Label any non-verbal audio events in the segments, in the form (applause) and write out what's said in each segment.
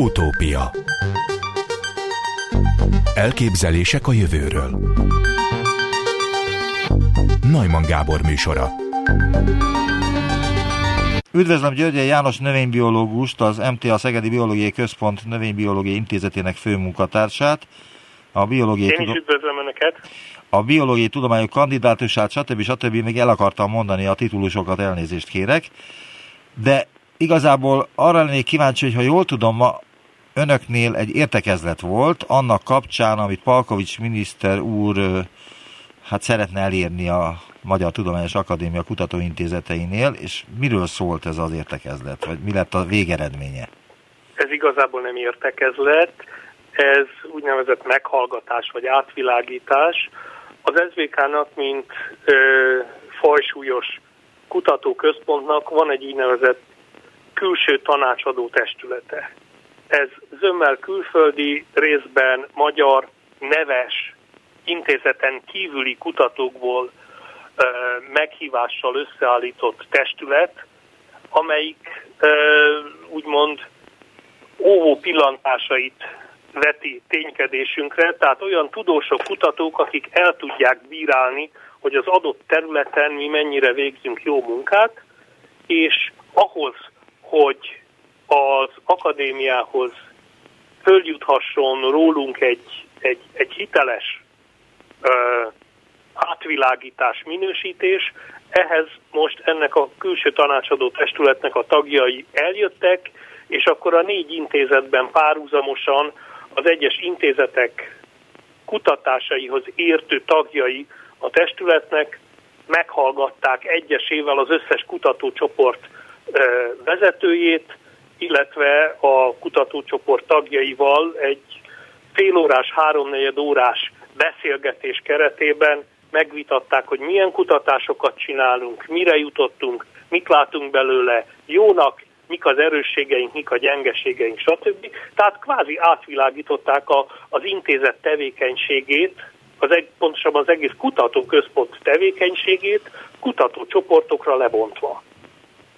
Utópia Elképzelések a jövőről Najman Gábor műsora Üdvözlöm Györgye János növénybiológust, az MTA Szegedi Biológiai Központ Növénybiológiai Intézetének főmunkatársát. A biológiai Én is üdvözlöm Önöket. A biológiai tudományok kandidátusát, stb. stb. még el akartam mondani a titulusokat, elnézést kérek. De igazából arra lennék kíváncsi, hogy ha jól tudom, ma önöknél egy értekezlet volt annak kapcsán, amit Palkovics miniszter úr hát szeretne elérni a Magyar Tudományos Akadémia kutatóintézeteinél, és miről szólt ez az értekezlet, vagy mi lett a végeredménye? Ez igazából nem értekezlet, ez úgynevezett meghallgatás vagy átvilágítás. Az SVK-nak, mint ö, fajsúlyos kutatóközpontnak van egy úgynevezett külső tanácsadó testülete. Ez zömmel külföldi, részben magyar, neves, intézeten kívüli kutatókból meghívással összeállított testület, amelyik úgymond óvó pillantásait veti ténykedésünkre, tehát olyan tudósok, kutatók, akik el tudják bírálni, hogy az adott területen mi mennyire végzünk jó munkát, és ahhoz, hogy az akadémiához följuthasson rólunk egy, egy, egy hiteles ö, átvilágítás, minősítés, ehhez most ennek a külső tanácsadó testületnek a tagjai eljöttek, és akkor a négy intézetben párhuzamosan az egyes intézetek kutatásaihoz értő tagjai a testületnek meghallgatták egyesével az összes kutatócsoport vezetőjét, illetve a kutatócsoport tagjaival egy félórás, háromnegyed órás beszélgetés keretében megvitatták, hogy milyen kutatásokat csinálunk, mire jutottunk, mit látunk belőle jónak, mik az erősségeink, mik a gyengeségeink, stb. Tehát kvázi átvilágították a, az intézet tevékenységét, az, pontosabban az egész kutatóközpont tevékenységét kutatócsoportokra lebontva.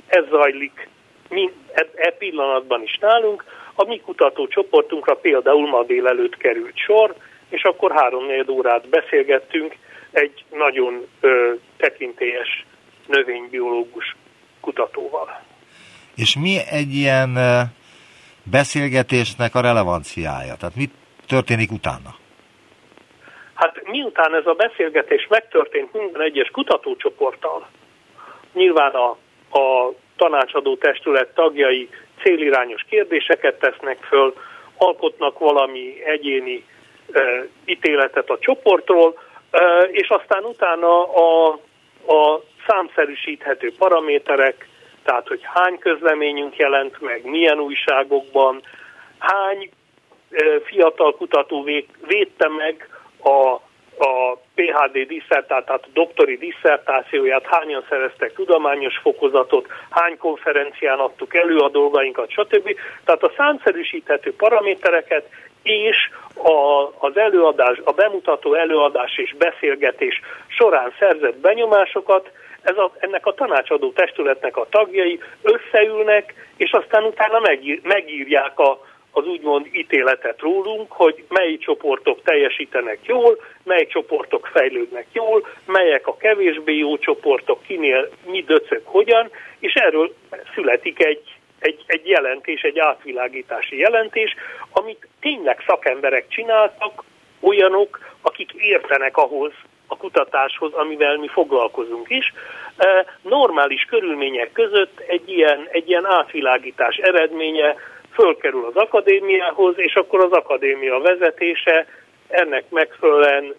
Ez zajlik mi, e, e pillanatban is nálunk, a mi kutatócsoportunkra például ma délelőtt került sor, és akkor három-négy órát beszélgettünk egy nagyon ö, tekintélyes növénybiológus kutatóval. És mi egy ilyen beszélgetésnek a relevanciája? Tehát mit történik utána? Hát miután ez a beszélgetés megtörtént minden egyes kutatócsoporttal, nyilván a, a tanácsadó testület tagjai célirányos kérdéseket tesznek föl, alkotnak valami egyéni e, ítéletet a csoportról, e, és aztán utána a, a számszerűsíthető paraméterek, tehát hogy hány közleményünk jelent meg, milyen újságokban, hány fiatal kutató védte meg a, a PHD diszertát, tehát doktori diszertációját, hányan szereztek tudományos fokozatot, hány konferencián adtuk elő a dolgainkat, stb. Tehát a számszerűsíthető paramétereket és a, az előadás, a bemutató előadás és beszélgetés során szerzett benyomásokat ez a, ennek a tanácsadó testületnek a tagjai összeülnek, és aztán utána megír, megírják a, az úgymond ítéletet rólunk, hogy mely csoportok teljesítenek jól, mely csoportok fejlődnek jól, melyek a kevésbé jó csoportok, kinél mi döcög hogyan, és erről születik egy, egy, egy jelentés, egy átvilágítási jelentés, amit tényleg szakemberek csináltak, olyanok, akik értenek ahhoz, a kutatáshoz, amivel mi foglalkozunk is. Normális körülmények között egy ilyen, egy ilyen átvilágítás eredménye fölkerül az akadémiához, és akkor az akadémia vezetése ennek megfelelően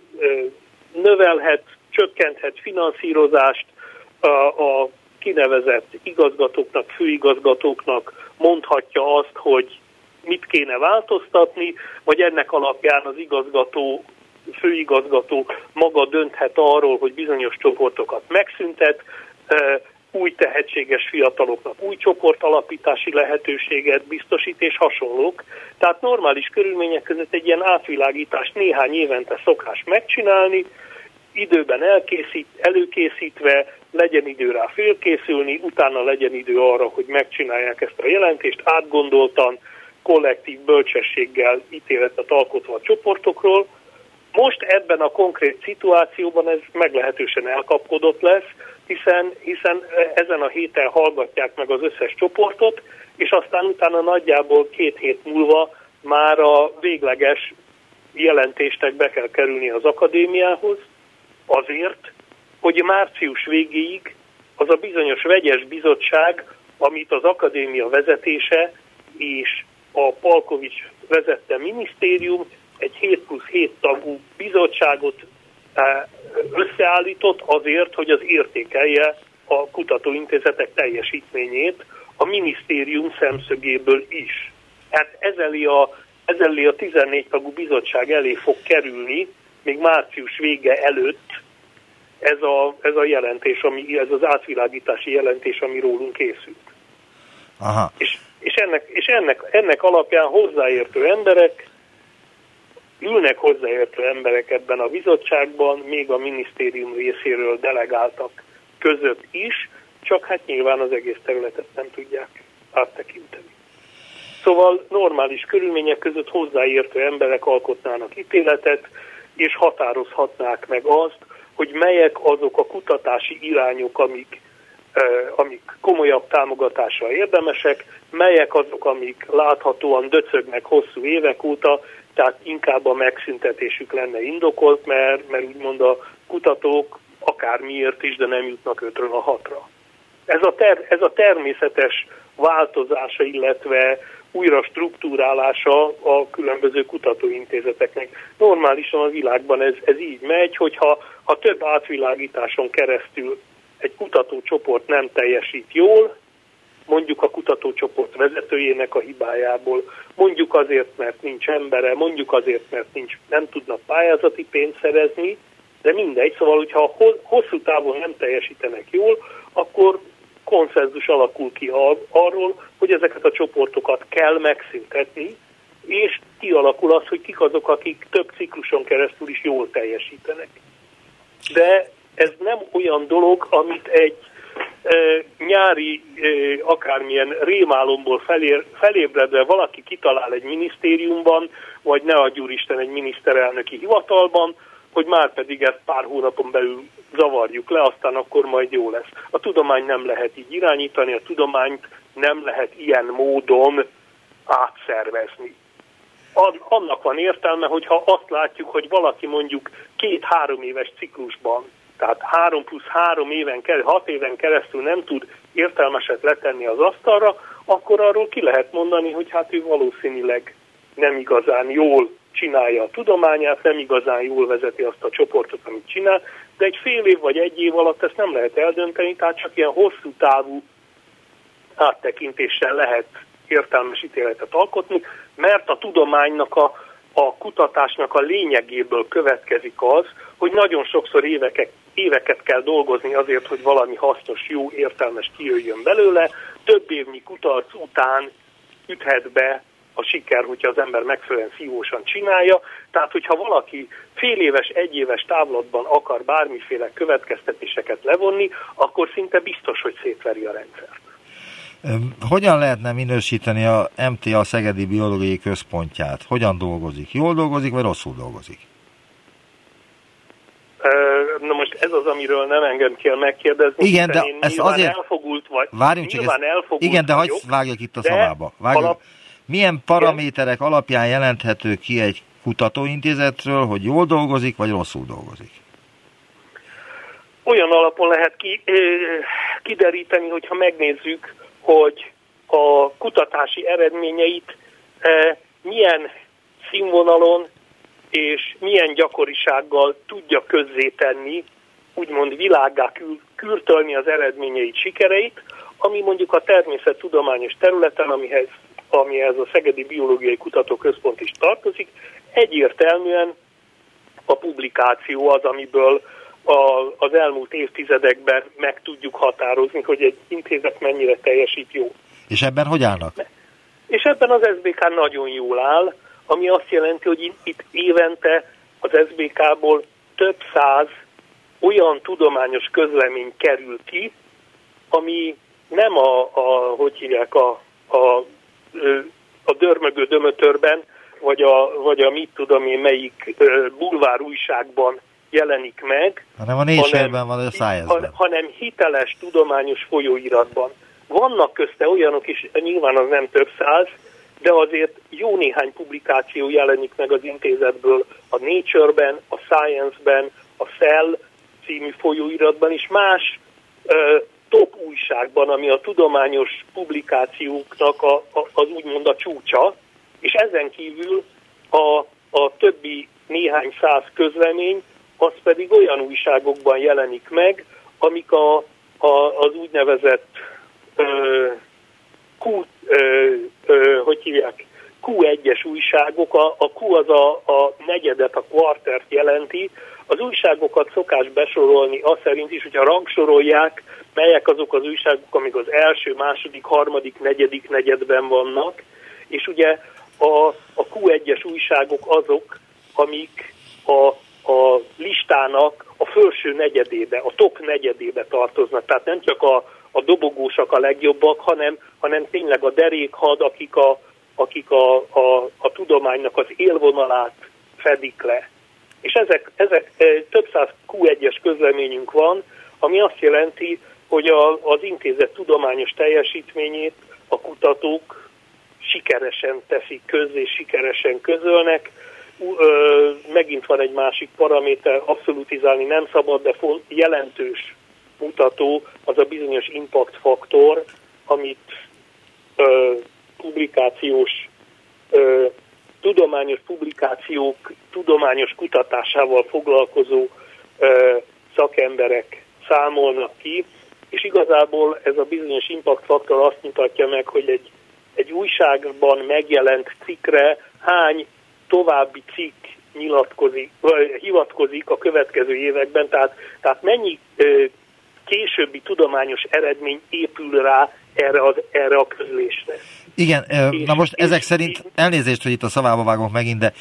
növelhet, csökkenthet finanszírozást a, a kinevezett igazgatóknak, főigazgatóknak mondhatja azt, hogy mit kéne változtatni, vagy ennek alapján az igazgató főigazgató maga dönthet arról, hogy bizonyos csoportokat megszüntet, új tehetséges fiataloknak új csoport alapítási lehetőséget biztosít és hasonlók. Tehát normális körülmények között egy ilyen átvilágítást néhány évente szokás megcsinálni, időben elkészít, előkészítve, legyen idő rá félkészülni, utána legyen idő arra, hogy megcsinálják ezt a jelentést átgondoltan, kollektív bölcsességgel ítéletet alkotva a csoportokról. Most ebben a konkrét szituációban ez meglehetősen elkapkodott lesz, hiszen, hiszen ezen a héten hallgatják meg az összes csoportot, és aztán utána nagyjából két hét múlva már a végleges jelentéstek be kell kerülni az akadémiához, azért, hogy március végéig az a bizonyos vegyes bizottság, amit az akadémia vezetése és a Palkovics vezette minisztérium egy 7 plusz 7 tagú bizottságot összeállított azért, hogy az értékelje a kutatóintézetek teljesítményét a minisztérium szemszögéből is. Hát ezeli a, ezeli a 14 tagú bizottság elé fog kerülni, még március vége előtt ez a, ez a jelentés, ami, ez az átvilágítási jelentés, ami rólunk készült. Aha. És, és, ennek, és ennek, ennek alapján hozzáértő emberek, ülnek hozzáértő emberek ebben a bizottságban, még a minisztérium részéről delegáltak között is, csak hát nyilván az egész területet nem tudják áttekinteni. Szóval normális körülmények között hozzáértő emberek alkotnának ítéletet, és határozhatnák meg azt, hogy melyek azok a kutatási irányok, amik, amik komolyabb támogatásra érdemesek, melyek azok, amik láthatóan döcögnek hosszú évek óta, tehát inkább a megszüntetésük lenne indokolt, mert, mert úgymond a kutatók akármiért is, de nem jutnak ötről a hatra. Ez a, ter, ez a természetes változása, illetve újra struktúrálása a különböző kutatóintézeteknek. Normálisan a világban ez, ez így megy, hogyha ha több átvilágításon keresztül egy kutatócsoport nem teljesít jól, mondjuk a kutatócsoport vezetőjének a hibájából, mondjuk azért, mert nincs embere, mondjuk azért, mert nincs, nem tudnak pályázati pénzt szerezni, de mindegy, szóval, hogyha hosszú távon nem teljesítenek jól, akkor konszenzus alakul ki arról, hogy ezeket a csoportokat kell megszüntetni, és kialakul az, hogy kik azok, akik több cikluson keresztül is jól teljesítenek. De ez nem olyan dolog, amit egy nyári akármilyen rémálomból felébredve valaki kitalál egy minisztériumban, vagy ne adj úristen egy miniszterelnöki hivatalban, hogy már pedig ezt pár hónapon belül zavarjuk le, aztán akkor majd jó lesz. A tudomány nem lehet így irányítani, a tudományt nem lehet ilyen módon átszervezni. Annak van értelme, hogyha azt látjuk, hogy valaki mondjuk két-három éves ciklusban, tehát három plusz három éven, hat éven keresztül nem tud értelmeset letenni az asztalra, akkor arról ki lehet mondani, hogy hát ő valószínűleg nem igazán jól csinálja a tudományát, nem igazán jól vezeti azt a csoportot, amit csinál, de egy fél év vagy egy év alatt ezt nem lehet eldönteni, tehát csak ilyen hosszú távú áttekintéssel lehet értelmes ítéletet alkotni, mert a tudománynak a, a kutatásnak a lényegéből következik az, hogy nagyon sokszor éveket, éveket kell dolgozni azért, hogy valami hasznos, jó, értelmes kijöjjön belőle, több évnyi kutatás után üthet be a siker, hogyha az ember megfelelően szívósan csinálja. Tehát, hogyha valaki fél éves, egyéves távlatban akar bármiféle következtetéseket levonni, akkor szinte biztos, hogy szétveri a rendszert. Hogyan lehetne minősíteni a MTA Szegedi Biológiai Központját? Hogyan dolgozik? Jól dolgozik, vagy rosszul dolgozik? Na most ez az, amiről nem engem kell megkérdezni. Igen, de ez azért... elfogult vagy. Várjunk csak, ez... elfogult Igen, de hagyd vágjak itt a szavába. Vágjak... Alap... Milyen paraméterek Igen? alapján jelenthető ki egy kutatóintézetről, hogy jól dolgozik, vagy rosszul dolgozik? Olyan alapon lehet ki, kideríteni, hogyha megnézzük, hogy a kutatási eredményeit milyen színvonalon és milyen gyakorisággal tudja közzétenni, úgymond világgá kürtölni az eredményeit, sikereit, ami mondjuk a természettudományos területen, amihez, amihez a Szegedi Biológiai Kutatóközpont is tartozik, egyértelműen a publikáció az, amiből a, az elmúlt évtizedekben meg tudjuk határozni, hogy egy intézet mennyire teljesít jó. És ebben hogy állnak? És ebben az SBK nagyon jól áll, ami azt jelenti, hogy itt évente az SBK-ból több száz olyan tudományos közlemény kerül ki, ami nem a, a hogy hívják, a, a, a dörmögő dömötörben, vagy a, vagy a mit tudom én melyik bulvár újságban jelenik meg, hanem a Nature-ben van, a science hanem hiteles tudományos folyóiratban. Vannak közte olyanok is, nyilván az nem több száz, de azért jó néhány publikáció jelenik meg az intézetből a Nature-ben, a Science-ben, a Cell című folyóiratban is más ö, top újságban, ami a tudományos publikációknak a, a, az úgymond a csúcsa, és ezen kívül a, a többi néhány száz közlemény, az pedig olyan újságokban jelenik meg, amik a, a, az úgynevezett ö, Q, ö, ö, hogy hívják, Q1-es újságok, a, a Q az a, a negyedet, a quartert jelenti, az újságokat szokás besorolni azt szerint is, hogyha rangsorolják, melyek azok az újságok, amik az első, második, harmadik, negyedik negyedben vannak, és ugye a, a Q1-es újságok azok, amik a, a listának a felső negyedébe, a top negyedébe tartoznak. Tehát nem csak a, a dobogósak a legjobbak, hanem, hanem tényleg a derékhad, akik a, akik a, a, a tudománynak az élvonalát fedik le. És ezek, ezek több száz Q1-es közleményünk van, ami azt jelenti, hogy a, az intézet tudományos teljesítményét a kutatók sikeresen teszik közzé, sikeresen közölnek. Megint van egy másik paraméter, abszolutizálni nem szabad, de jelentős mutató az a bizonyos impact faktor, amit ö, publikációs, ö, tudományos publikációk, tudományos kutatásával foglalkozó ö, szakemberek számolnak ki, és igazából ez a bizonyos impact faktor azt mutatja meg, hogy egy, egy újságban megjelent cikkre hány további cikk nyilatkozik, vagy hivatkozik a következő években, tehát, tehát mennyi ö, későbbi tudományos eredmény épül rá erre, az, erre a közlésre. Igen, és, na most és, ezek szerint, elnézést, hogy itt a szavába vágok megint, de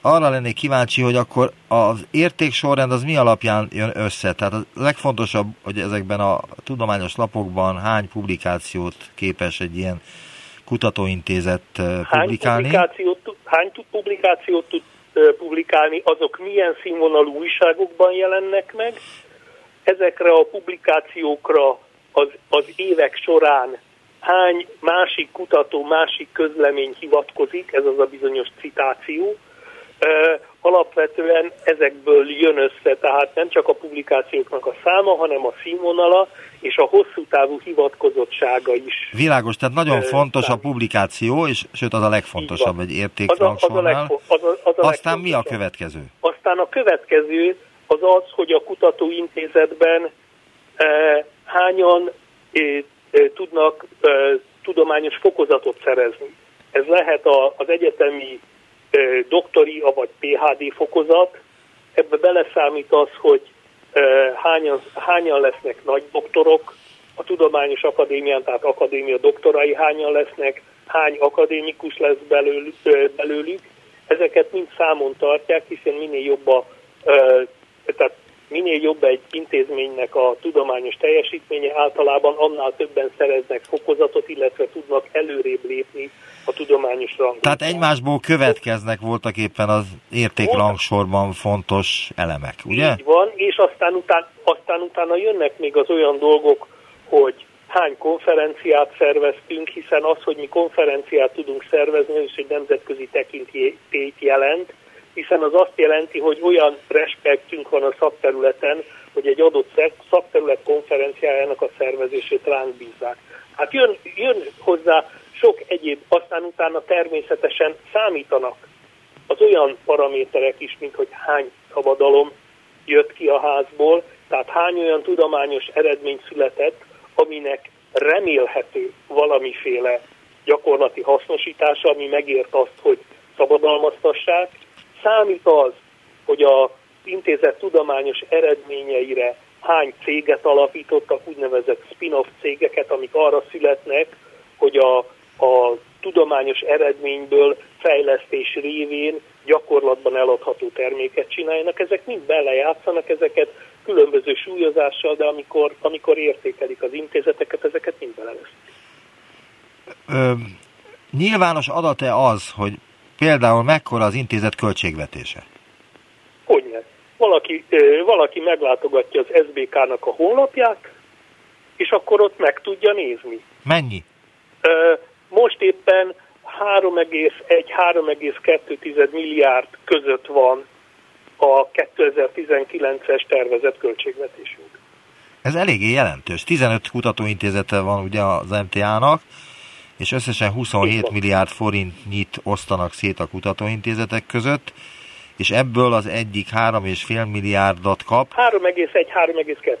arra lennék kíváncsi, hogy akkor az értéksorrend az mi alapján jön össze? Tehát a legfontosabb, hogy ezekben a tudományos lapokban hány publikációt képes egy ilyen kutatóintézet publikálni? Hány publikációt, hány publikációt tud publikálni, azok milyen színvonalú újságokban jelennek meg, ezekre a publikációkra az, az évek során hány másik kutató, másik közlemény hivatkozik, ez az a bizonyos citáció, alapvetően ezekből jön össze, tehát nem csak a publikációknak a száma, hanem a színvonala és a hosszú távú hivatkozottsága is. Világos, tehát nagyon fontos a publikáció, és sőt az a legfontosabb egy értékrangsornál. Aztán mi a következő? Aztán a következő az az, hogy a kutatóintézetben eh, hányan eh, eh, tudnak tudományos fokozatot szerezni. Ez lehet az egyetemi doktori, vagy PHD fokozat. Ebbe beleszámít az, hogy hányan, hányan lesznek nagy doktorok a Tudományos Akadémián, tehát akadémia doktorai hányan lesznek, hány akadémikus lesz belőlük. Ezeket mind számon tartják, hiszen minél jobb a tehát minél jobb egy intézménynek a tudományos teljesítménye, általában annál többen szereznek fokozatot, illetve tudnak előrébb lépni a tudományos rang. Tehát egymásból következnek voltak éppen az értékrangsorban fontos elemek, ugye? Így van, és aztán, után, aztán utána jönnek még az olyan dolgok, hogy hány konferenciát szerveztünk, hiszen az, hogy mi konferenciát tudunk szervezni, és egy nemzetközi tekintélyt jelent, hiszen az azt jelenti, hogy olyan respektünk van a szakterületen, hogy egy adott szakterület konferenciájának a szervezését ránk bízzák. Hát jön, jön hozzá sok egyéb, aztán utána természetesen számítanak az olyan paraméterek is, mint hogy hány szabadalom jött ki a házból, tehát hány olyan tudományos eredmény született, aminek remélhető valamiféle gyakorlati hasznosítása, ami megért azt, hogy szabadalmaztassák, Számít az, hogy a intézet tudományos eredményeire hány céget alapítottak, úgynevezett spin-off cégeket, amik arra születnek, hogy a, a tudományos eredményből fejlesztés révén gyakorlatban eladható terméket csináljanak. Ezek mind belejátszanak, ezeket különböző súlyozással, de amikor, amikor értékelik az intézeteket, ezeket mind beleveszik nyilvános adat-e az, hogy például mekkora az intézet költségvetése? Hogyne. Valaki, valaki meglátogatja az SBK-nak a honlapját, és akkor ott meg tudja nézni. Mennyi? Most éppen 3,1-3,2 milliárd között van a 2019-es tervezett költségvetésünk. Ez eléggé jelentős. 15 kutatóintézete van ugye az MTA-nak, és összesen 27 milliárd forintnyit osztanak szét a kutatóintézetek között, és ebből az egyik 3,5 milliárdot kap. 3,1-3,2.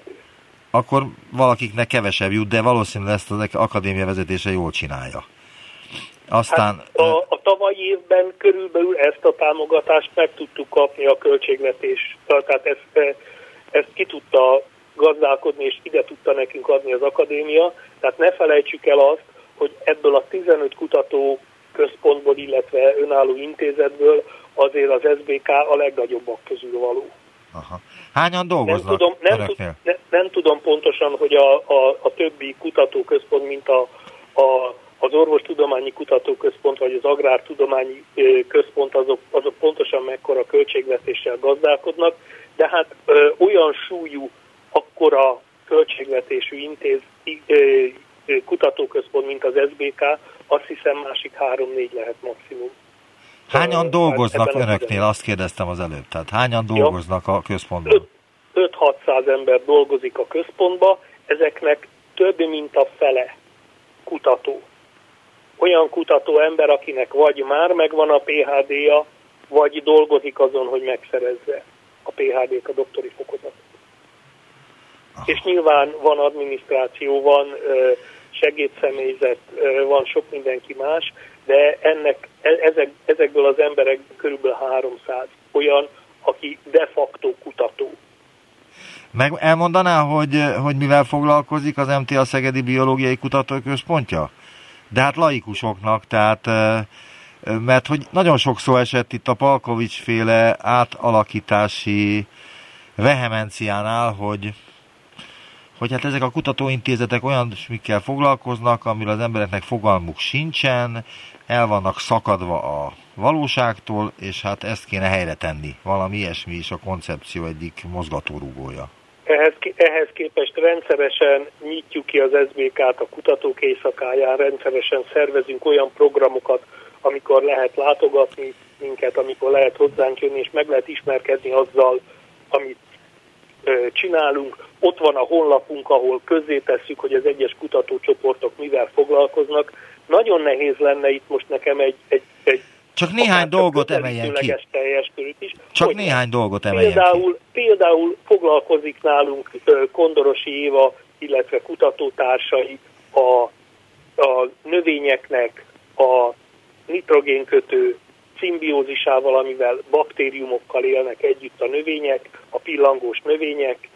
Akkor valakiknek kevesebb jut, de valószínűleg ezt az akadémia vezetése jól csinálja. Aztán... Hát a, a tavalyi évben körülbelül ezt a támogatást meg tudtuk kapni a költségvetés, tehát ezt, ezt ki tudta gazdálkodni, és ide tudta nekünk adni az akadémia. Tehát ne felejtsük el azt, hogy ebből a 15 kutató központból, illetve önálló intézetből azért az SBK a legnagyobbak közül való. Aha. Hányan dolgoznak nem tudom, nem, tud, ne, nem tudom pontosan, hogy a, a, a többi kutatóközpont, mint a, a, az Orvostudományi Kutatóközpont vagy az Agrártudományi Központ, azok, azok pontosan mekkora költségvetéssel gazdálkodnak, de hát ö, olyan súlyú, akkora költségvetésű intéz, ö, kutatóközpont, mint az SBK, azt hiszem másik három-négy lehet maximum. Hányan dolgoznak önöknél? Azt kérdeztem az előbb. Tehát hányan dolgoznak a központban? 5-600 ember dolgozik a központba, ezeknek több mint a fele kutató. Olyan kutató ember, akinek vagy már megvan a PHD-ja, vagy dolgozik azon, hogy megszerezze a PHD-t, a doktori fokozatot. És nyilván van adminisztráció, van segédszemélyzet, van sok mindenki más, de ennek, e, ezek, ezekből az emberek körülbelül 300 olyan, aki de facto kutató. Meg elmondaná, hogy, hogy mivel foglalkozik az MTA Szegedi Biológiai Kutatóközpontja? De hát laikusoknak, tehát mert hogy nagyon sok szó esett itt a Palkovics féle átalakítási vehemenciánál, hogy hogy hát ezek a kutatóintézetek olyan mikkel foglalkoznak, amiről az embereknek fogalmuk sincsen, el vannak szakadva a valóságtól, és hát ezt kéne helyre tenni. Valami ilyesmi is a koncepció egyik mozgatórugója. Ehhez, ehhez képest rendszeresen nyitjuk ki az SBK-t a kutatók éjszakáján, rendszeresen szervezünk olyan programokat, amikor lehet látogatni minket, amikor lehet hozzánk jönni, és meg lehet ismerkedni azzal, amit csinálunk. Ott van a honlapunk, ahol tesszük, hogy az egyes kutatócsoportok mivel foglalkoznak. Nagyon nehéz lenne itt most nekem egy, egy, egy csak néhány dolgot emeljen ki. Teljes is. Csak hogy néhány dolgot emeljen például, ki. Például foglalkozik nálunk Kondorosi Éva, illetve kutatótársai a, a növényeknek a nitrogénkötő szimbiózisával, amivel baktériumokkal élnek együtt a növények, a pillangós növények.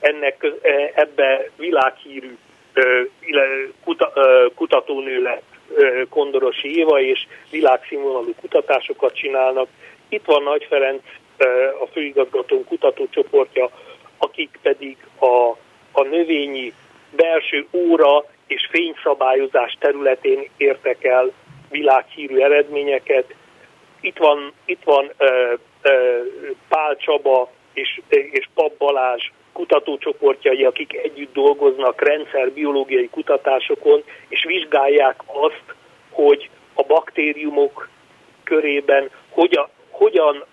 Ennek e, ebbe világhírű kutatónő lett Kondorosi Éva, és világszínvonalú kutatásokat csinálnak. Itt van Nagy Ferenc, a főigazgató kutatócsoportja, akik pedig a, a növényi belső óra és fényszabályozás területén értek el világhírű eredményeket, itt van, itt van ö, ö, Pál Csaba és, és Pap Balázs kutatócsoportjai, akik együtt dolgoznak rendszerbiológiai kutatásokon, és vizsgálják azt, hogy a baktériumok körében hogyan, hogyan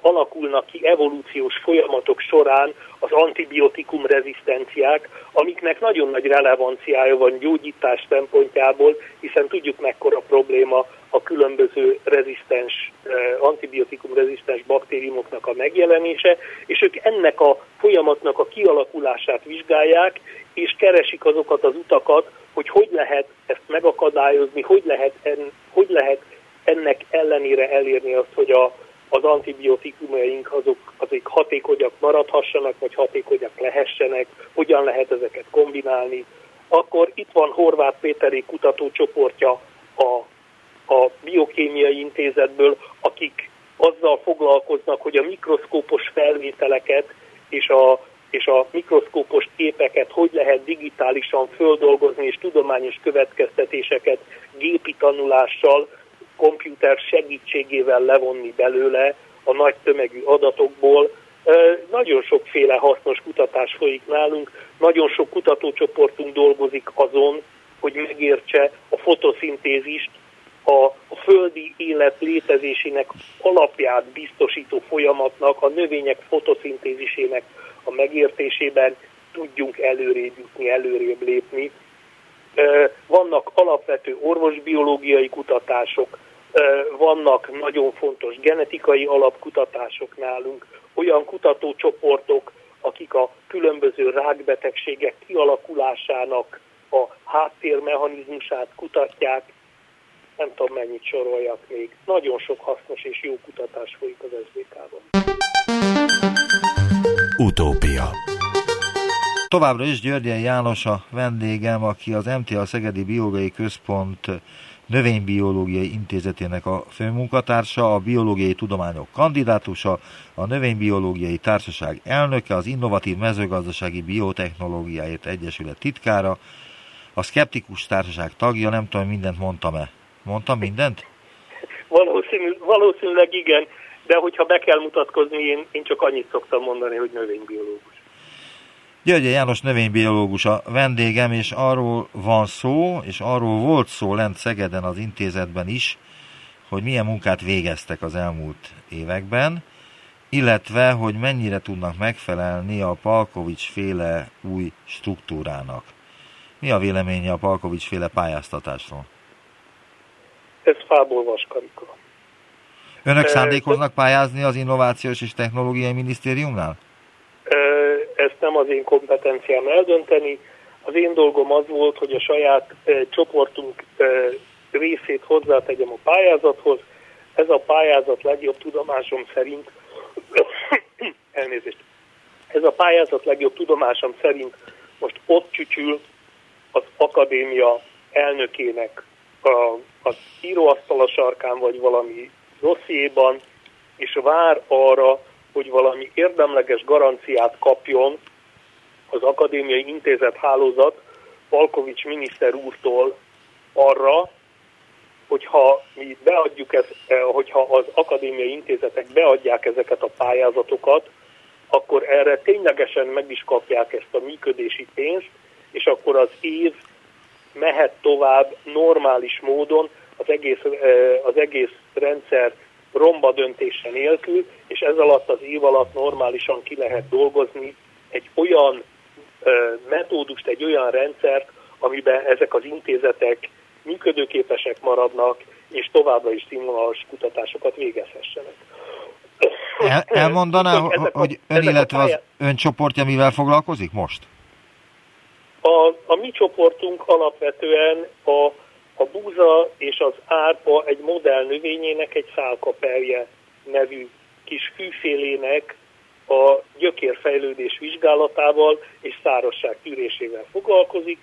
alakulnak ki evolúciós folyamatok során az antibiotikum rezisztenciák, amiknek nagyon nagy relevanciája van gyógyítás szempontjából, hiszen tudjuk mekkora probléma a különböző rezisztens, eh, antibiotikum rezisztens baktériumoknak a megjelenése, és ők ennek a folyamatnak a kialakulását vizsgálják, és keresik azokat az utakat, hogy hogy lehet ezt megakadályozni, hogy lehet, en, hogy lehet ennek ellenére elérni azt, hogy a, az antibiotikumaink azok, azok hatékonyak maradhassanak, vagy hatékonyak lehessenek, hogyan lehet ezeket kombinálni. Akkor itt van Horváth Péteri kutatócsoportja a a biokémiai intézetből, akik azzal foglalkoznak, hogy a mikroszkópos felvételeket és a, és a mikroszkópos képeket hogy lehet digitálisan földolgozni, és tudományos következtetéseket gépi tanulással, komputer segítségével levonni belőle a nagy tömegű adatokból. Nagyon sokféle hasznos kutatás folyik nálunk, nagyon sok kutatócsoportunk dolgozik azon, hogy megértse a fotoszintézist, a, a földi élet létezésének alapját biztosító folyamatnak, a növények fotoszintézisének a megértésében tudjunk előrébb jutni, előrébb lépni. Vannak alapvető orvosbiológiai kutatások, vannak nagyon fontos genetikai alapkutatások nálunk, olyan kutatócsoportok, akik a különböző rákbetegségek kialakulásának a háttérmechanizmusát kutatják, nem tudom mennyit soroljak még. Nagyon sok hasznos és jó kutatás folyik az SZBK-ban. Utópia Továbbra is Györgyen János a vendégem, aki az MTA Szegedi Biológiai Központ Növénybiológiai Intézetének a főmunkatársa, a biológiai tudományok kandidátusa, a Növénybiológiai Társaság elnöke, az Innovatív Mezőgazdasági Biotechnológiáért Egyesület titkára, a Skeptikus Társaság tagja, nem tudom, mindent mondtam-e. Mondtam mindent? Valószínű, valószínűleg igen, de hogyha be kell mutatkozni, én, én csak annyit szoktam mondani, hogy növénybiológus. György János növénybiológus a vendégem, és arról van szó, és arról volt szó lent Szegeden az intézetben is, hogy milyen munkát végeztek az elmúlt években, illetve, hogy mennyire tudnak megfelelni a Palkovics féle új struktúrának. Mi a véleménye a Palkovics féle pályáztatásról? Ez fából vaskarika. Önök szándékoznak pályázni az Innovációs és Technológiai Minisztériumnál? Ezt nem az én kompetenciám eldönteni. Az én dolgom az volt, hogy a saját csoportunk részét hozzátegyem a pályázathoz. Ez a pályázat legjobb tudomásom szerint (coughs) elnézést. Ez a pályázat legjobb tudomásom szerint most ott csücsül az akadémia elnökének a, az íróasztal a sarkán, vagy valami dossziéban, és vár arra, hogy valami érdemleges garanciát kapjon az Akadémiai Intézet hálózat Palkovics miniszter úrtól arra, hogyha mi beadjuk ezt, eh, hogyha az akadémiai intézetek beadják ezeket a pályázatokat, akkor erre ténylegesen meg is kapják ezt a működési pénzt, és akkor az év mehet tovább normális módon az egész, az egész rendszer romba döntése nélkül, és ez alatt az év alatt normálisan ki lehet dolgozni egy olyan metódust, egy olyan rendszert, amiben ezek az intézetek működőképesek maradnak, és továbbra is színvonalas kutatásokat végezhessenek. El, elmondaná, hogy ön, illetve az ön csoportja mivel foglalkozik most? A, a mi csoportunk alapvetően a, a búza és az árpa egy modell növényének, egy szálkaperje nevű kis fűfélének a gyökérfejlődés vizsgálatával és szárasság tűrésével foglalkozik.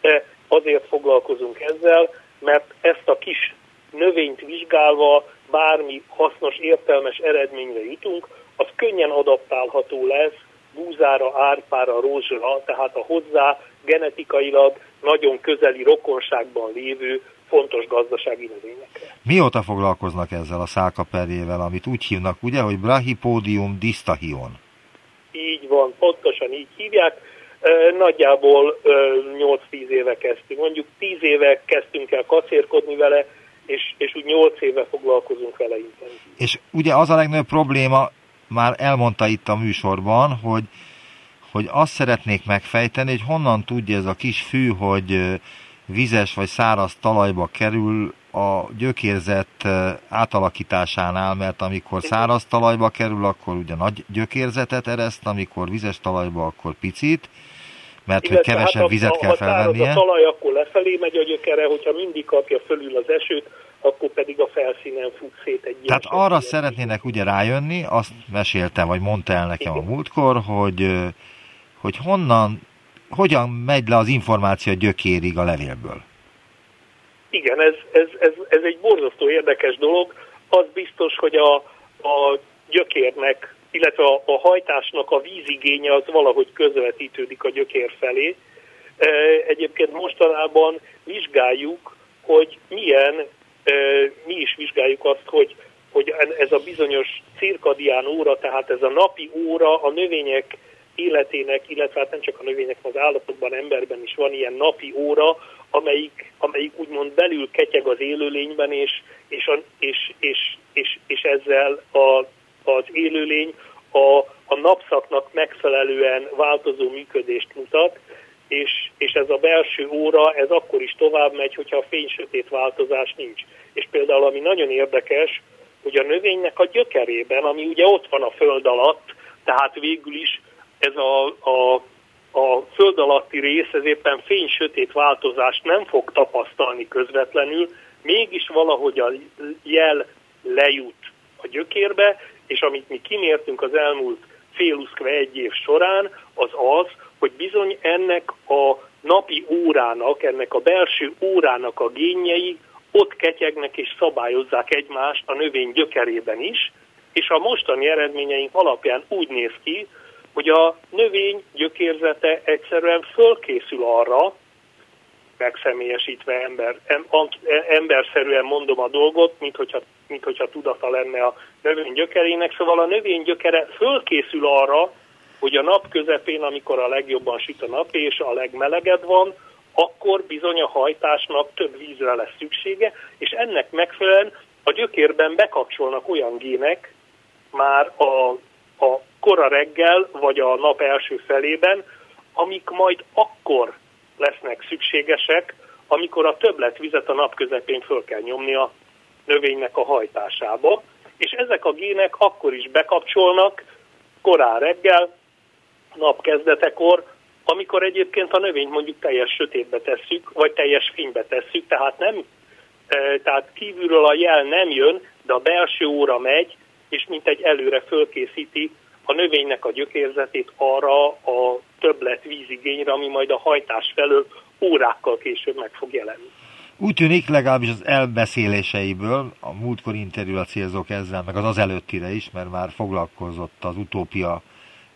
De azért foglalkozunk ezzel, mert ezt a kis növényt vizsgálva bármi hasznos, értelmes eredményre jutunk, az könnyen adaptálható lesz búzára, árpára, rózsra, tehát a hozzá genetikailag nagyon közeli rokonságban lévő fontos gazdasági növényekre. Mióta foglalkoznak ezzel a szálkaperjével, amit úgy hívnak, ugye, hogy Brachypodium distachion? Így van, pontosan így hívják. Nagyjából 8-10 éve kezdtünk. Mondjuk 10 éve kezdtünk el kacérkodni vele, és, és úgy 8 éve foglalkozunk vele intenzív. És ugye az a legnagyobb probléma, már elmondta itt a műsorban, hogy, hogy azt szeretnék megfejteni, hogy honnan tudja ez a kis fű, hogy vizes vagy száraz talajba kerül a gyökérzet átalakításánál, mert amikor száraz talajba kerül, akkor ugye nagy gyökérzetet ereszt, amikor vizes talajba, akkor picit, mert Illetve hogy kevesebb hát a, vizet kell felvennie. Ha a talaj, akkor lefelé megy a gyökere, hogyha mindig kapja fölül az esőt, akkor pedig a felszínen fut szét egy Tehát arra szeretnének ugye rájönni, azt meséltem, vagy mondta el nekem a múltkor, hogy, hogy honnan, hogyan megy le az információ gyökérig a levélből. Igen, ez, ez, ez, ez egy borzasztó érdekes dolog. Az biztos, hogy a, a gyökérnek, illetve a, a hajtásnak a vízigénye az valahogy közvetítődik a gyökér felé. Egyébként mostanában vizsgáljuk, hogy milyen, mi is vizsgáljuk azt, hogy, hogy ez a bizonyos cirkadián óra, tehát ez a napi óra a növények életének, illetve hát nem csak a növények, az állatokban, emberben is van ilyen napi óra, amelyik, amelyik úgymond belül ketyeg az élőlényben, és, és, és, és, és, és ezzel a, az élőlény a, a napszaknak megfelelően változó működést mutat, és, és ez a belső óra, ez akkor is tovább megy, hogyha a fény-sötét változás nincs. És például, ami nagyon érdekes, hogy a növénynek a gyökerében, ami ugye ott van a föld alatt, tehát végül is ez a, a, a föld alatti rész, ez éppen fény-sötét változást nem fog tapasztalni közvetlenül, mégis valahogy a jel lejut a gyökérbe, és amit mi kimértünk az elmúlt féluszkve egy év során, az az, hogy bizony ennek a napi órának, ennek a belső órának a génjei ott ketyegnek és szabályozzák egymást a növény gyökerében is, és a mostani eredményeink alapján úgy néz ki, hogy a növény gyökérzete egyszerűen fölkészül arra, megszemélyesítve ember, em, emberszerűen mondom a dolgot, mint hogyha, mint hogyha tudata lenne a növény gyökerének. Szóval a növény gyökere fölkészül arra, hogy a nap közepén, amikor a legjobban süt a nap és a legmelegebb van, akkor bizony a hajtásnak több vízre lesz szüksége, és ennek megfelelően a gyökérben bekapcsolnak olyan gének már a kora reggel, vagy a nap első felében, amik majd akkor lesznek szükségesek, amikor a többletvizet a nap közepén föl kell nyomni a növénynek a hajtásába, és ezek a gének akkor is bekapcsolnak korán reggel, napkezdetekor, amikor egyébként a növényt mondjuk teljes sötétbe tesszük, vagy teljes fénybe tesszük, tehát nem, e, tehát kívülről a jel nem jön, de a belső óra megy, és mint egy előre fölkészíti a növénynek a gyökérzetét arra a többlet vízigényre, ami majd a hajtás felől órákkal később meg fog jelenni. Úgy tűnik legalábbis az elbeszéléseiből, a múltkor interjúra célzok ezzel, meg az az előttire is, mert már foglalkozott az utópia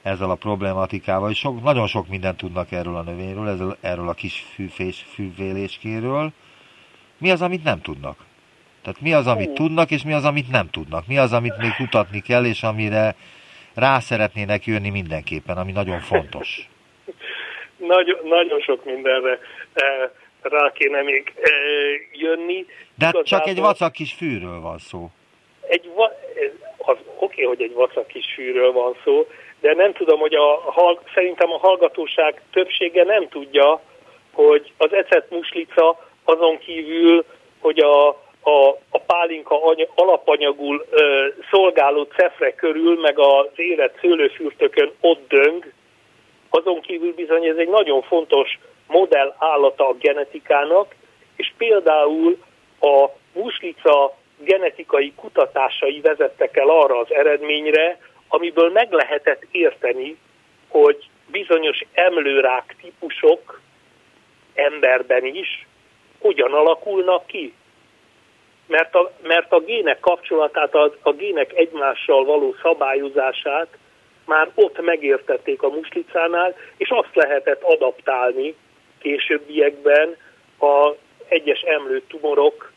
ezzel a problematikával, és sok, nagyon sok mindent tudnak erről a növényről, ezzel, erről a kis fűfés, fűvéléskéről. Mi az, amit nem tudnak? Tehát mi az, amit tudnak, és mi az, amit nem tudnak? Mi az, amit még kutatni kell, és amire rá szeretnének jönni mindenképpen, ami nagyon fontos. (laughs) Nagy, nagyon sok mindenre eh, rá kéne még eh, jönni. De hát csak egy vacak kis fűről van szó. Egy va, az oké, okay, hogy egy vacak kis fűről van szó, de nem tudom, hogy a, szerintem a hallgatóság többsége nem tudja, hogy az ecet muslica azon kívül, hogy a, a, a pálinka any, alapanyagul ö, szolgáló cefre körül, meg az élet szőlőfürtökön ott döng, azon kívül bizony ez egy nagyon fontos modell állata a genetikának, és például a muslica genetikai kutatásai vezettek el arra az eredményre, amiből meg lehetett érteni, hogy bizonyos emlőrák típusok emberben is hogyan alakulnak ki mert a, mert a gének kapcsolatát, a, a gének egymással való szabályozását már ott megértették a muslicánál, és azt lehetett adaptálni későbbiekben a egyes emlőtumorok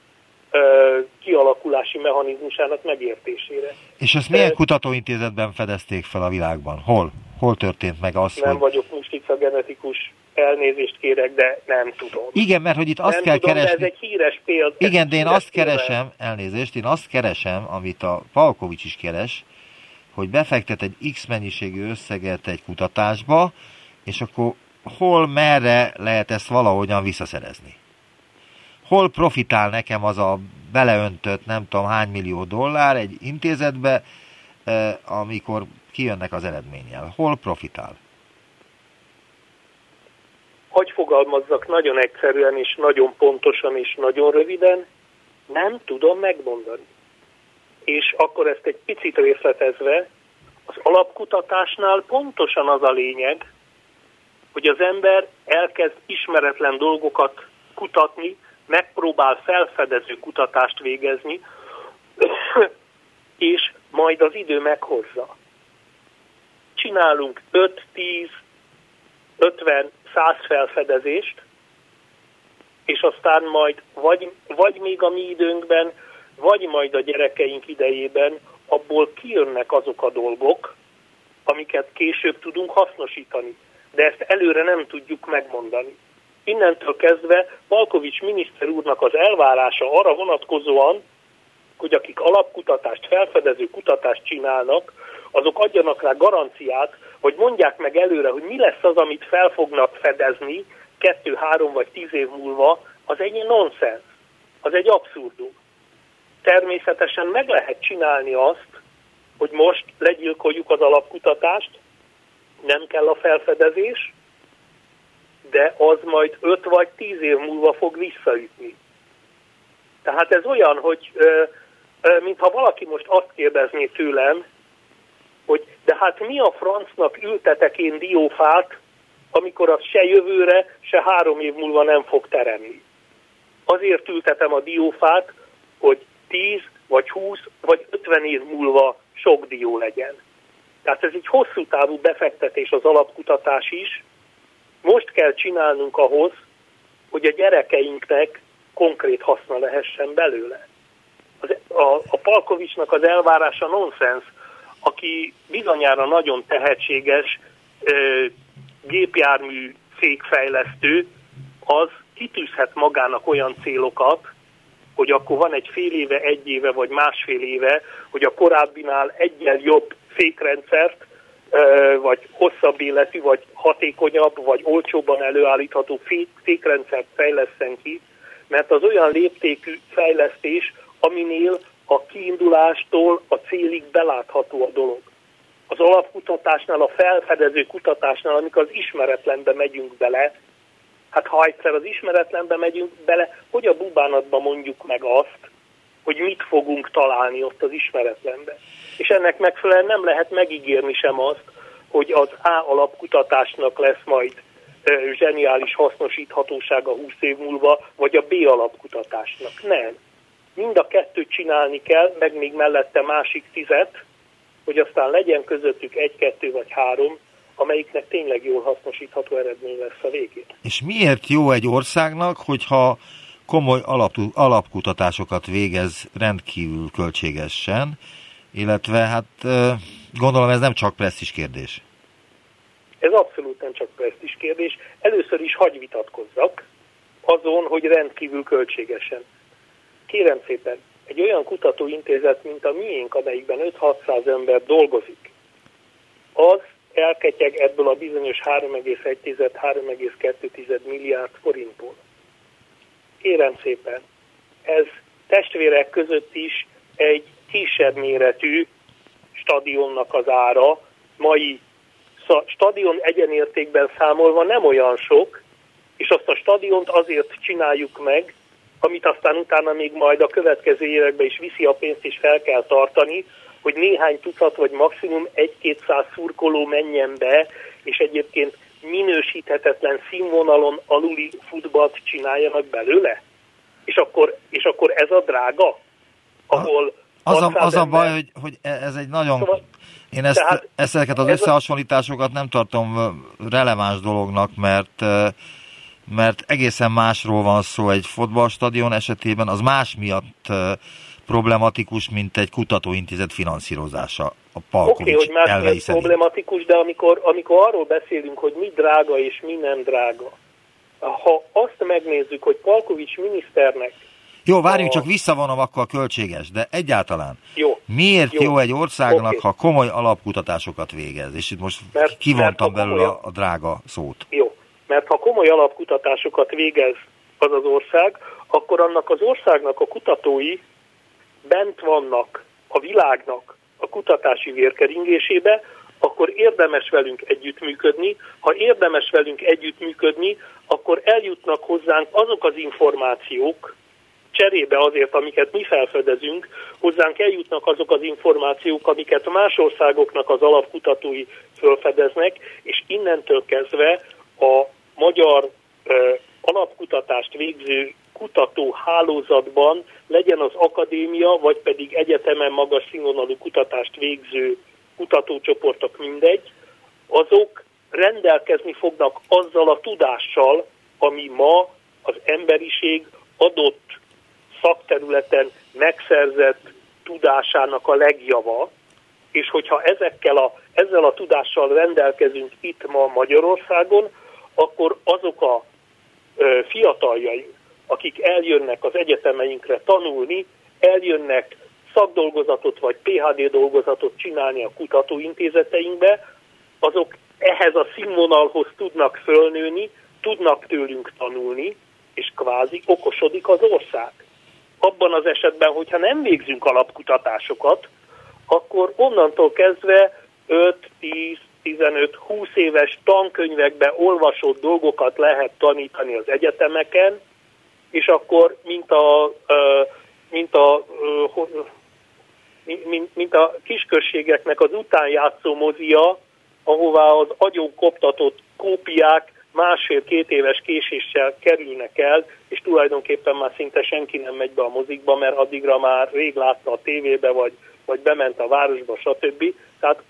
ö, kialakulási mechanizmusának megértésére. És ezt milyen kutatóintézetben fedezték fel a világban? Hol? Hol történt meg az, Nem hogy... vagyok muslica genetikus elnézést kérek, de nem tudom. Igen, mert hogy itt azt nem kell tudom, keresni. ez egy híres példa. Igen, de én azt példa. keresem, elnézést, én azt keresem, amit a Palkovics is keres, hogy befektet egy X mennyiségű összeget egy kutatásba, és akkor hol, merre lehet ezt valahogyan visszaszerezni. Hol profitál nekem az a beleöntött nem tudom hány millió dollár egy intézetbe, eh, amikor kijönnek az eredménnyel. Hol profitál? Hogy fogalmazzak nagyon egyszerűen és nagyon pontosan és nagyon röviden, nem tudom megmondani. És akkor ezt egy picit részletezve, az alapkutatásnál pontosan az a lényeg, hogy az ember elkezd ismeretlen dolgokat kutatni, megpróbál felfedező kutatást végezni, (clears throat) és majd az idő meghozza. csinálunk 5, 10, 50, 100 felfedezést, és aztán majd vagy, vagy még a mi időnkben, vagy majd a gyerekeink idejében abból kijönnek azok a dolgok, amiket később tudunk hasznosítani. De ezt előre nem tudjuk megmondani. Innentől kezdve Palkovics miniszter úrnak az elvárása arra vonatkozóan, hogy akik alapkutatást, felfedező kutatást csinálnak, azok adjanak rá garanciát, hogy mondják meg előre, hogy mi lesz az, amit fel fognak fedezni kettő, három vagy tíz év múlva, az egy nonsens, az egy abszurdum. Természetesen meg lehet csinálni azt, hogy most legyilkoljuk az alapkutatást, nem kell a felfedezés, de az majd 5 vagy 10 év múlva fog visszaütni. Tehát ez olyan, hogy mintha valaki most azt kérdezné tőlem, hogy de hát mi a francnak ültetek én diófát, amikor az se jövőre, se három év múlva nem fog teremni. Azért ültetem a diófát, hogy 10 vagy 20 vagy 50 év múlva sok dió legyen. Tehát ez egy hosszú távú befektetés az alapkutatás is. Most kell csinálnunk ahhoz, hogy a gyerekeinknek konkrét haszna lehessen belőle. Az, a, a Palkovicsnak az elvárása nonsens, aki bizonyára nagyon tehetséges gépjármű fékfejlesztő, az kitűzhet magának olyan célokat, hogy akkor van egy fél éve, egy éve vagy másfél éve, hogy a korábbinál egyen jobb fékrendszert, vagy hosszabb életű, vagy hatékonyabb, vagy olcsóbban előállítható fékrendszert fejleszten ki, mert az olyan léptékű fejlesztés, aminél kiindulástól a célig belátható a dolog. Az alapkutatásnál, a felfedező kutatásnál, amikor az ismeretlenbe megyünk bele, hát ha egyszer az ismeretlenbe megyünk bele, hogy a bubánatba mondjuk meg azt, hogy mit fogunk találni ott az ismeretlenbe. És ennek megfelelően nem lehet megígérni sem azt, hogy az A alapkutatásnak lesz majd zseniális hasznosíthatósága 20 év múlva, vagy a B alapkutatásnak. Nem. Mind a kettőt csinálni kell, meg még mellette másik tizet, hogy aztán legyen közöttük egy, kettő vagy három, amelyiknek tényleg jól hasznosítható eredmény lesz a végén. És miért jó egy országnak, hogyha komoly alap, alapkutatásokat végez rendkívül költségesen, illetve hát gondolom ez nem csak presztis kérdés. Ez abszolút nem csak presztis kérdés. Először is hagy vitatkozzak azon, hogy rendkívül költségesen. Kérem szépen, egy olyan kutatóintézet, mint a miénk, amelyikben 5-600 ember dolgozik, az elketyeg ebből a bizonyos 3,1-3,2 milliárd forintból. Kérem szépen, ez testvérek között is egy kisebb méretű stadionnak az ára, mai stadion egyenértékben számolva nem olyan sok, és azt a stadiont azért csináljuk meg, amit aztán utána még majd a következő években is viszi a pénzt és fel kell tartani, hogy néhány tucat vagy maximum egy-kétszáz szurkoló menjen be, és egyébként minősíthetetlen színvonalon aluli futballt csináljanak belőle? És akkor, és akkor ez a drága, ahol az a, az a baj, hogy, hogy e- ez egy nagyon... Szóval, én ezt, tehát, ezeket az összehasonlításokat nem tartom releváns dolognak, mert mert egészen másról van szó egy fotballstadion esetében, az más miatt problematikus, mint egy kutatóintézet finanszírozása a Palkovics Oké, okay, hogy más problematikus, de amikor, amikor arról beszélünk, hogy mi drága és mi nem drága, ha azt megnézzük, hogy Palkovics miniszternek jó, várjunk, a... csak visszavonom akkor a költséges, de egyáltalán jó. miért jó, jó egy országnak, okay. ha komoly alapkutatásokat végez? És itt most mert, kivontam mert belőle a, a drága szót. Jó, mert ha komoly alapkutatásokat végez az az ország, akkor annak az országnak a kutatói bent vannak a világnak a kutatási vérkeringésébe, akkor érdemes velünk együttműködni. Ha érdemes velünk együttműködni, akkor eljutnak hozzánk azok az információk, cserébe azért, amiket mi felfedezünk, hozzánk eljutnak azok az információk, amiket más országoknak az alapkutatói felfedeznek, és innentől kezdve a magyar alapkutatást végző kutató hálózatban legyen az akadémia, vagy pedig egyetemen magas színvonalú kutatást végző kutatócsoportok mindegy, azok rendelkezni fognak azzal a tudással, ami ma az emberiség adott szakterületen megszerzett tudásának a legjava, és hogyha ezekkel a, ezzel a tudással rendelkezünk itt ma Magyarországon, akkor azok a fiataljaink, akik eljönnek az egyetemeinkre tanulni, eljönnek szakdolgozatot vagy PHD dolgozatot csinálni a kutatóintézeteinkbe, azok ehhez a színvonalhoz tudnak fölnőni, tudnak tőlünk tanulni, és kvázi okosodik az ország. Abban az esetben, hogyha nem végzünk alapkutatásokat, akkor onnantól kezdve 5, 10, 15, 20 éves tankönyvekbe olvasott dolgokat lehet tanítani az egyetemeken, és akkor, mint a, mint a, mint, mint a kisközségeknek az utánjátszó mozia, ahová az agyon koptatott kópiák másfél-két éves késéssel kerülnek el, és tulajdonképpen már szinte senki nem megy be a mozikba, mert addigra már rég látta a tévébe, vagy, vagy bement a városba, stb. Tehát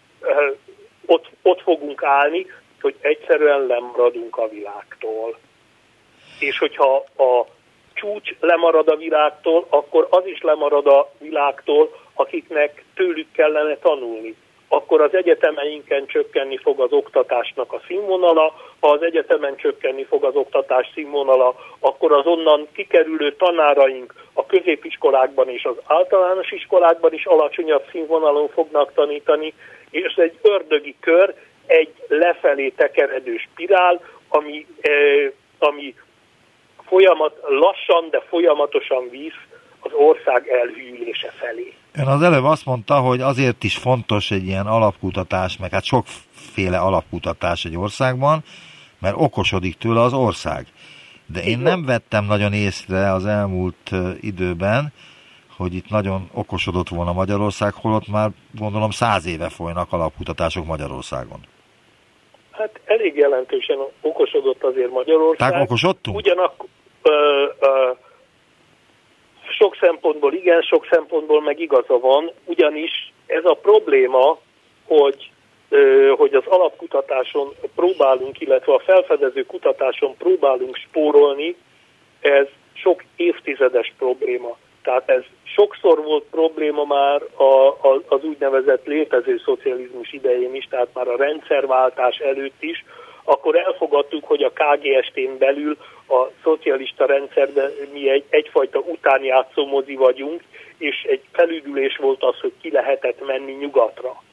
fogunk állni, hogy egyszerűen lemaradunk a világtól. És hogyha a csúcs lemarad a világtól, akkor az is lemarad a világtól, akiknek tőlük kellene tanulni akkor az egyetemeinken csökkenni fog az oktatásnak a színvonala, ha az egyetemen csökkenni fog az oktatás színvonala, akkor az onnan kikerülő tanáraink a középiskolákban és az általános iskolákban is alacsonyabb színvonalon fognak tanítani, és ez egy ördögi kör, egy lefelé tekeredő spirál, ami, ami folyamat, lassan, de folyamatosan víz az ország elhűlése felé. Ön az előbb azt mondta, hogy azért is fontos egy ilyen alapkutatás, meg hát sokféle alapkutatás egy országban, mert okosodik tőle az ország. De én nem vettem nagyon észre az elmúlt időben, hogy itt nagyon okosodott volna Magyarország, holott már gondolom száz éve folynak alapkutatások Magyarországon. Hát elég jelentősen okosodott azért Magyarország. Tehát okosodtunk? Ugyanakkor sok szempontból igen, sok szempontból meg igaza van, ugyanis ez a probléma, hogy hogy az alapkutatáson próbálunk, illetve a felfedező kutatáson próbálunk spórolni, ez sok évtizedes probléma. Tehát ez sokszor volt probléma már a, a, az úgynevezett létező szocializmus idején is, tehát már a rendszerváltás előtt is, akkor elfogadtuk, hogy a KGST-n belül a szocialista rendszerben mi egy, egyfajta utánjátszó mozi vagyunk, és egy felüdülés volt az, hogy ki lehetett menni nyugatra.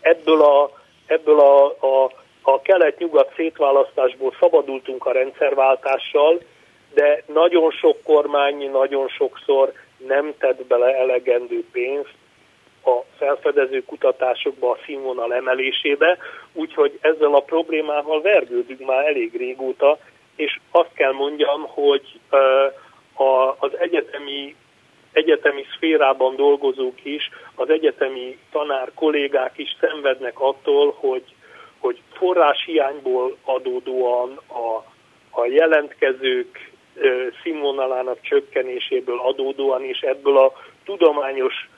Ebből a, ebből a, a, a kelet-nyugat szétválasztásból szabadultunk a rendszerváltással, de nagyon sok kormány nagyon sokszor nem tett bele elegendő pénzt a felfedező kutatásokba, a színvonal emelésébe, úgyhogy ezzel a problémával vergődünk már elég régóta, és azt kell mondjam, hogy az egyetemi egyetemi szférában dolgozók is, az egyetemi tanár kollégák is szenvednek attól, hogy, hogy forráshiányból adódóan a, a jelentkezők színvonalának csökkenéséből adódóan, és ebből a tudományos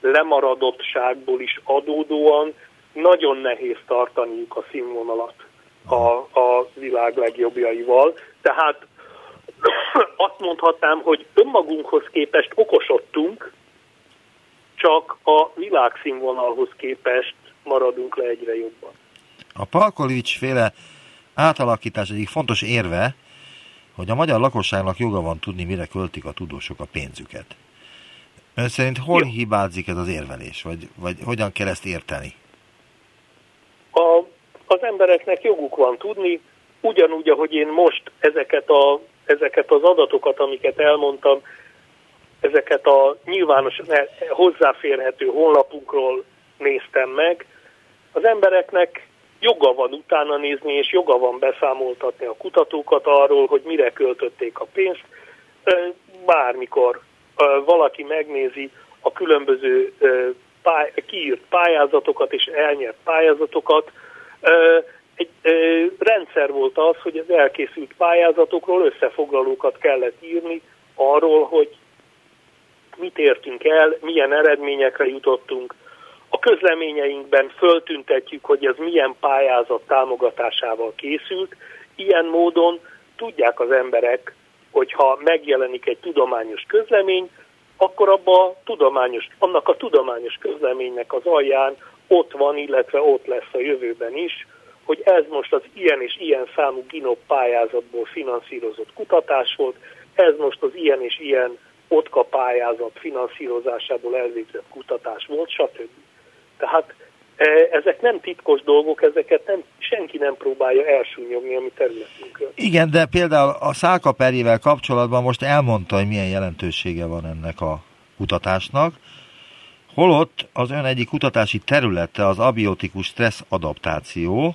lemaradottságból is adódóan nagyon nehéz tartaniuk a színvonalat a, a világ legjobbjaival. Tehát (clears throat) azt mondhatnám, hogy önmagunkhoz képest okosodtunk, csak a világszínvonalhoz képest maradunk le egyre jobban. A Palkovics féle átalakítás egyik fontos érve, hogy a magyar lakosságnak joga van tudni, mire költik a tudósok a pénzüket. Ön szerint hol Jó. hibázik ez az érvelés, vagy, vagy hogyan kell ezt érteni? A, az embereknek joguk van tudni, ugyanúgy, ahogy én most ezeket, a, ezeket az adatokat, amiket elmondtam, ezeket a nyilvános hozzáférhető honlapunkról néztem meg, az embereknek joga van utána nézni, és joga van beszámoltatni a kutatókat arról, hogy mire költötték a pénzt, bármikor valaki megnézi a különböző pály, kiírt pályázatokat és elnyert pályázatokat, egy rendszer volt az, hogy az elkészült pályázatokról összefoglalókat kellett írni arról, hogy mit értünk el, milyen eredményekre jutottunk. A közleményeinkben föltüntetjük, hogy ez milyen pályázat támogatásával készült. Ilyen módon tudják az emberek, hogyha megjelenik egy tudományos közlemény, akkor abba a tudományos, annak a tudományos közleménynek az alján ott van, illetve ott lesz a jövőben is, hogy ez most az ilyen és ilyen számú GINOP pályázatból finanszírozott kutatás volt, ez most az ilyen és ilyen OTKA pályázat finanszírozásából elvégzett kutatás volt, stb. Tehát e, ezek nem titkos dolgok, ezeket nem, senki nem próbálja elsúnyogni a mi területünkről. Igen, de például a szálkaperjével kapcsolatban most elmondta, hogy milyen jelentősége van ennek a kutatásnak, holott az ön egyik kutatási területe az abiotikus stressz adaptáció,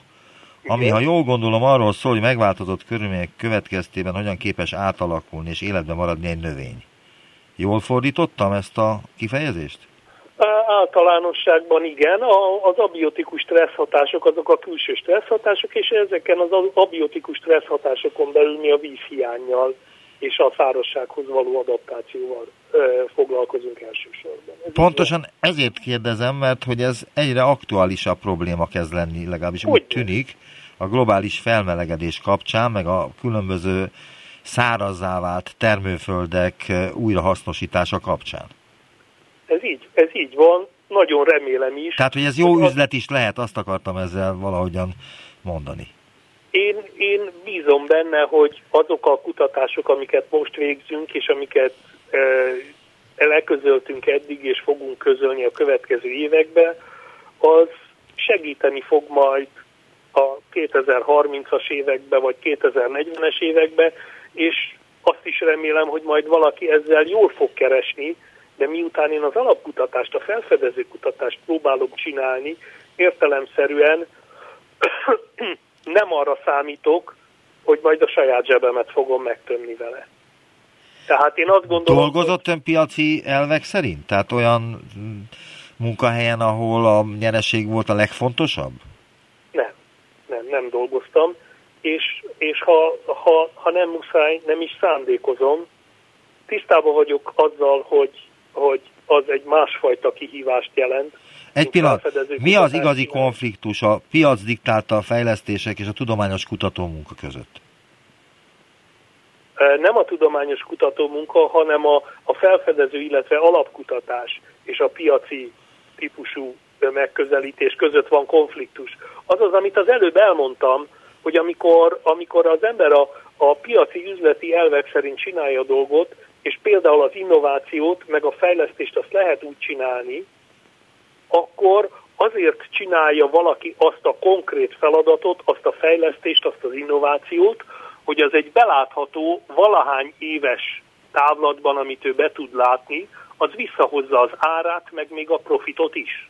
ami, ha jól gondolom, arról szól, hogy megváltozott körülmények következtében hogyan képes átalakulni és életben maradni egy növény. Jól fordítottam ezt a kifejezést? Általánosságban igen, az abiotikus stresszhatások azok a külső stresszhatások, és ezeken az abiotikus stresszhatásokon belül mi a vízhiányjal és a szárazsághoz való adaptációval foglalkozunk elsősorban. Ez Pontosan ezért kérdezem, mert hogy ez egyre aktuálisabb probléma kezd lenni, legalábbis hogy úgy tűnik, a globális felmelegedés kapcsán, meg a különböző szárazzá vált termőföldek újrahasznosítása kapcsán. Ez így, ez így van, nagyon remélem is. Tehát, hogy ez jó hogy üzlet is lehet, azt akartam ezzel valahogyan mondani. Én, én bízom benne, hogy azok a kutatások, amiket most végzünk, és amiket e, leközöltünk eddig, és fogunk közölni a következő években, az segíteni fog majd a 2030-as években, vagy 2040-es években, és azt is remélem, hogy majd valaki ezzel jól fog keresni, de miután én az alapkutatást, a felfedező kutatást próbálom csinálni, értelemszerűen (clears throat) nem arra számítok, hogy majd a saját zsebemet fogom megtömni vele. Tehát én azt gondolom... Dolgozott ön piaci elvek szerint? Tehát olyan munkahelyen, ahol a nyereség volt a legfontosabb? Nem, nem, nem dolgoztam, és, és ha, ha, ha nem muszáj, nem is szándékozom, tisztában vagyok azzal, hogy, hogy az egy másfajta kihívást jelent, egy pillanat, mi az igazi konfliktus a piac diktálta a fejlesztések és a tudományos kutatómunka között? Nem a tudományos kutatómunka, hanem a, a felfedező, illetve alapkutatás és a piaci típusú megközelítés között van konfliktus. Az az, amit az előbb elmondtam, hogy amikor, amikor az ember a, a piaci üzleti elvek szerint csinálja a dolgot, és például az innovációt, meg a fejlesztést azt lehet úgy csinálni, akkor azért csinálja valaki azt a konkrét feladatot, azt a fejlesztést, azt az innovációt, hogy az egy belátható valahány éves távlatban, amit ő be tud látni, az visszahozza az árát, meg még a profitot is.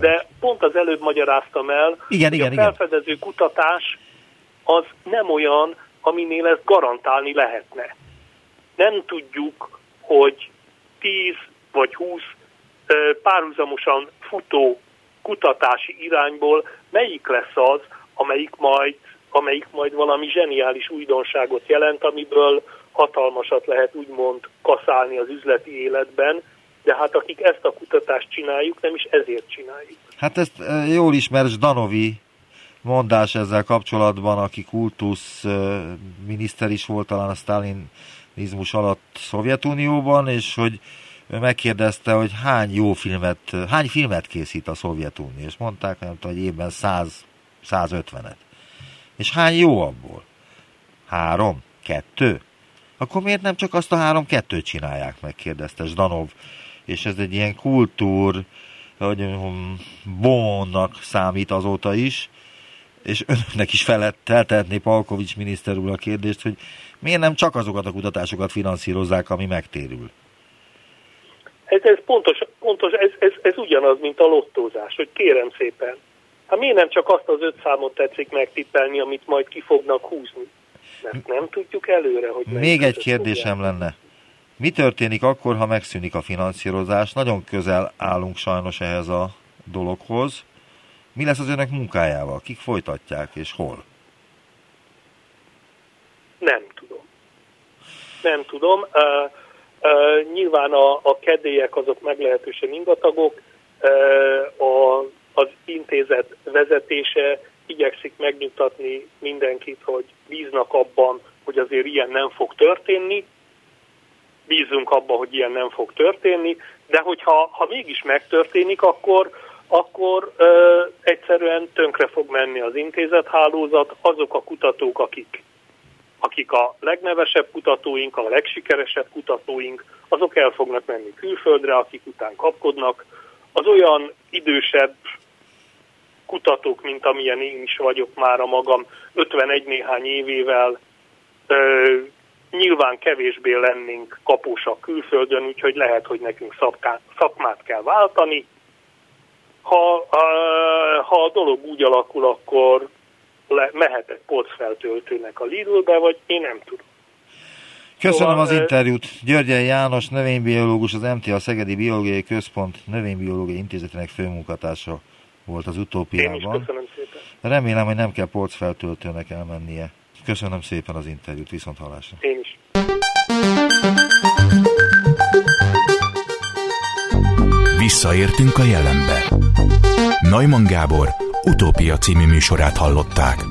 De pont az előbb magyaráztam el, igen, hogy igen, a felfedező igen. kutatás az nem olyan, aminél ezt garantálni lehetne. Nem tudjuk, hogy 10 vagy 20 párhuzamosan futó kutatási irányból melyik lesz az, amelyik majd, amelyik majd valami zseniális újdonságot jelent, amiből hatalmasat lehet úgymond kaszálni az üzleti életben, de hát akik ezt a kutatást csináljuk, nem is ezért csináljuk. Hát ezt jól ismer Danovi mondás ezzel kapcsolatban, aki kultusz miniszter is volt talán a sztálinizmus alatt Szovjetunióban, és hogy ő megkérdezte, hogy hány jó filmet, hány filmet készít a Szovjetunió, és mondták, nem tudom, hogy évben 100, 150-et. És hány jó abból? Három? Kettő? Akkor miért nem csak azt a három-kettőt csinálják, megkérdezte Zdanov. És ez egy ilyen kultúr, hogy bonnak számít azóta is, és önöknek is felett tehetné Palkovics miniszter úr a kérdést, hogy miért nem csak azokat a kutatásokat finanszírozzák, ami megtérül. Ez, ez pontos, pontos ez, ez, ez ugyanaz, mint a lottózás, hogy kérem szépen. Hát miért nem csak azt az öt számot tetszik megtippelni, amit majd ki fognak húzni? Mert nem tudjuk előre, hogy... Még egy kérdésem tudják. lenne. Mi történik akkor, ha megszűnik a finanszírozás? Nagyon közel állunk sajnos ehhez a dologhoz. Mi lesz az önök munkájával? Kik folytatják és hol? Nem tudom. Nem tudom. Uh, nyilván a, a kedélyek azok meglehetősen ingatagok, a, az intézet vezetése igyekszik megnyugtatni mindenkit, hogy bíznak abban, hogy azért ilyen nem fog történni, bízunk abban, hogy ilyen nem fog történni, de hogyha ha mégis megtörténik, akkor, akkor ö, egyszerűen tönkre fog menni az intézethálózat, azok a kutatók, akik, akik a legnevesebb kutatóink, a legsikeresebb kutatóink, azok el fognak menni külföldre, akik után kapkodnak, az olyan idősebb kutatók, mint amilyen én is vagyok már a magam 51 néhány évével, ö, nyilván kevésbé lennénk kapósak külföldön, úgyhogy lehet, hogy nekünk szakmát, kell váltani. Ha, ha a dolog úgy alakul, akkor le, mehetek polcfeltöltőnek a Lidlbe, vagy én nem tudom. Köszönöm szóval, az interjút. Györgyen János, növénybiológus, az MTA Szegedi Biológiai Központ Növénybiológiai Intézetének főmunkatársa volt az utópiában. Én is köszönöm szépen. Remélem, hogy nem kell polcfeltöltőnek elmennie. Köszönöm szépen az interjút, viszont hallásra. Én is. Visszaértünk a jelenbe. Neumann Gábor utópia című műsorát hallották.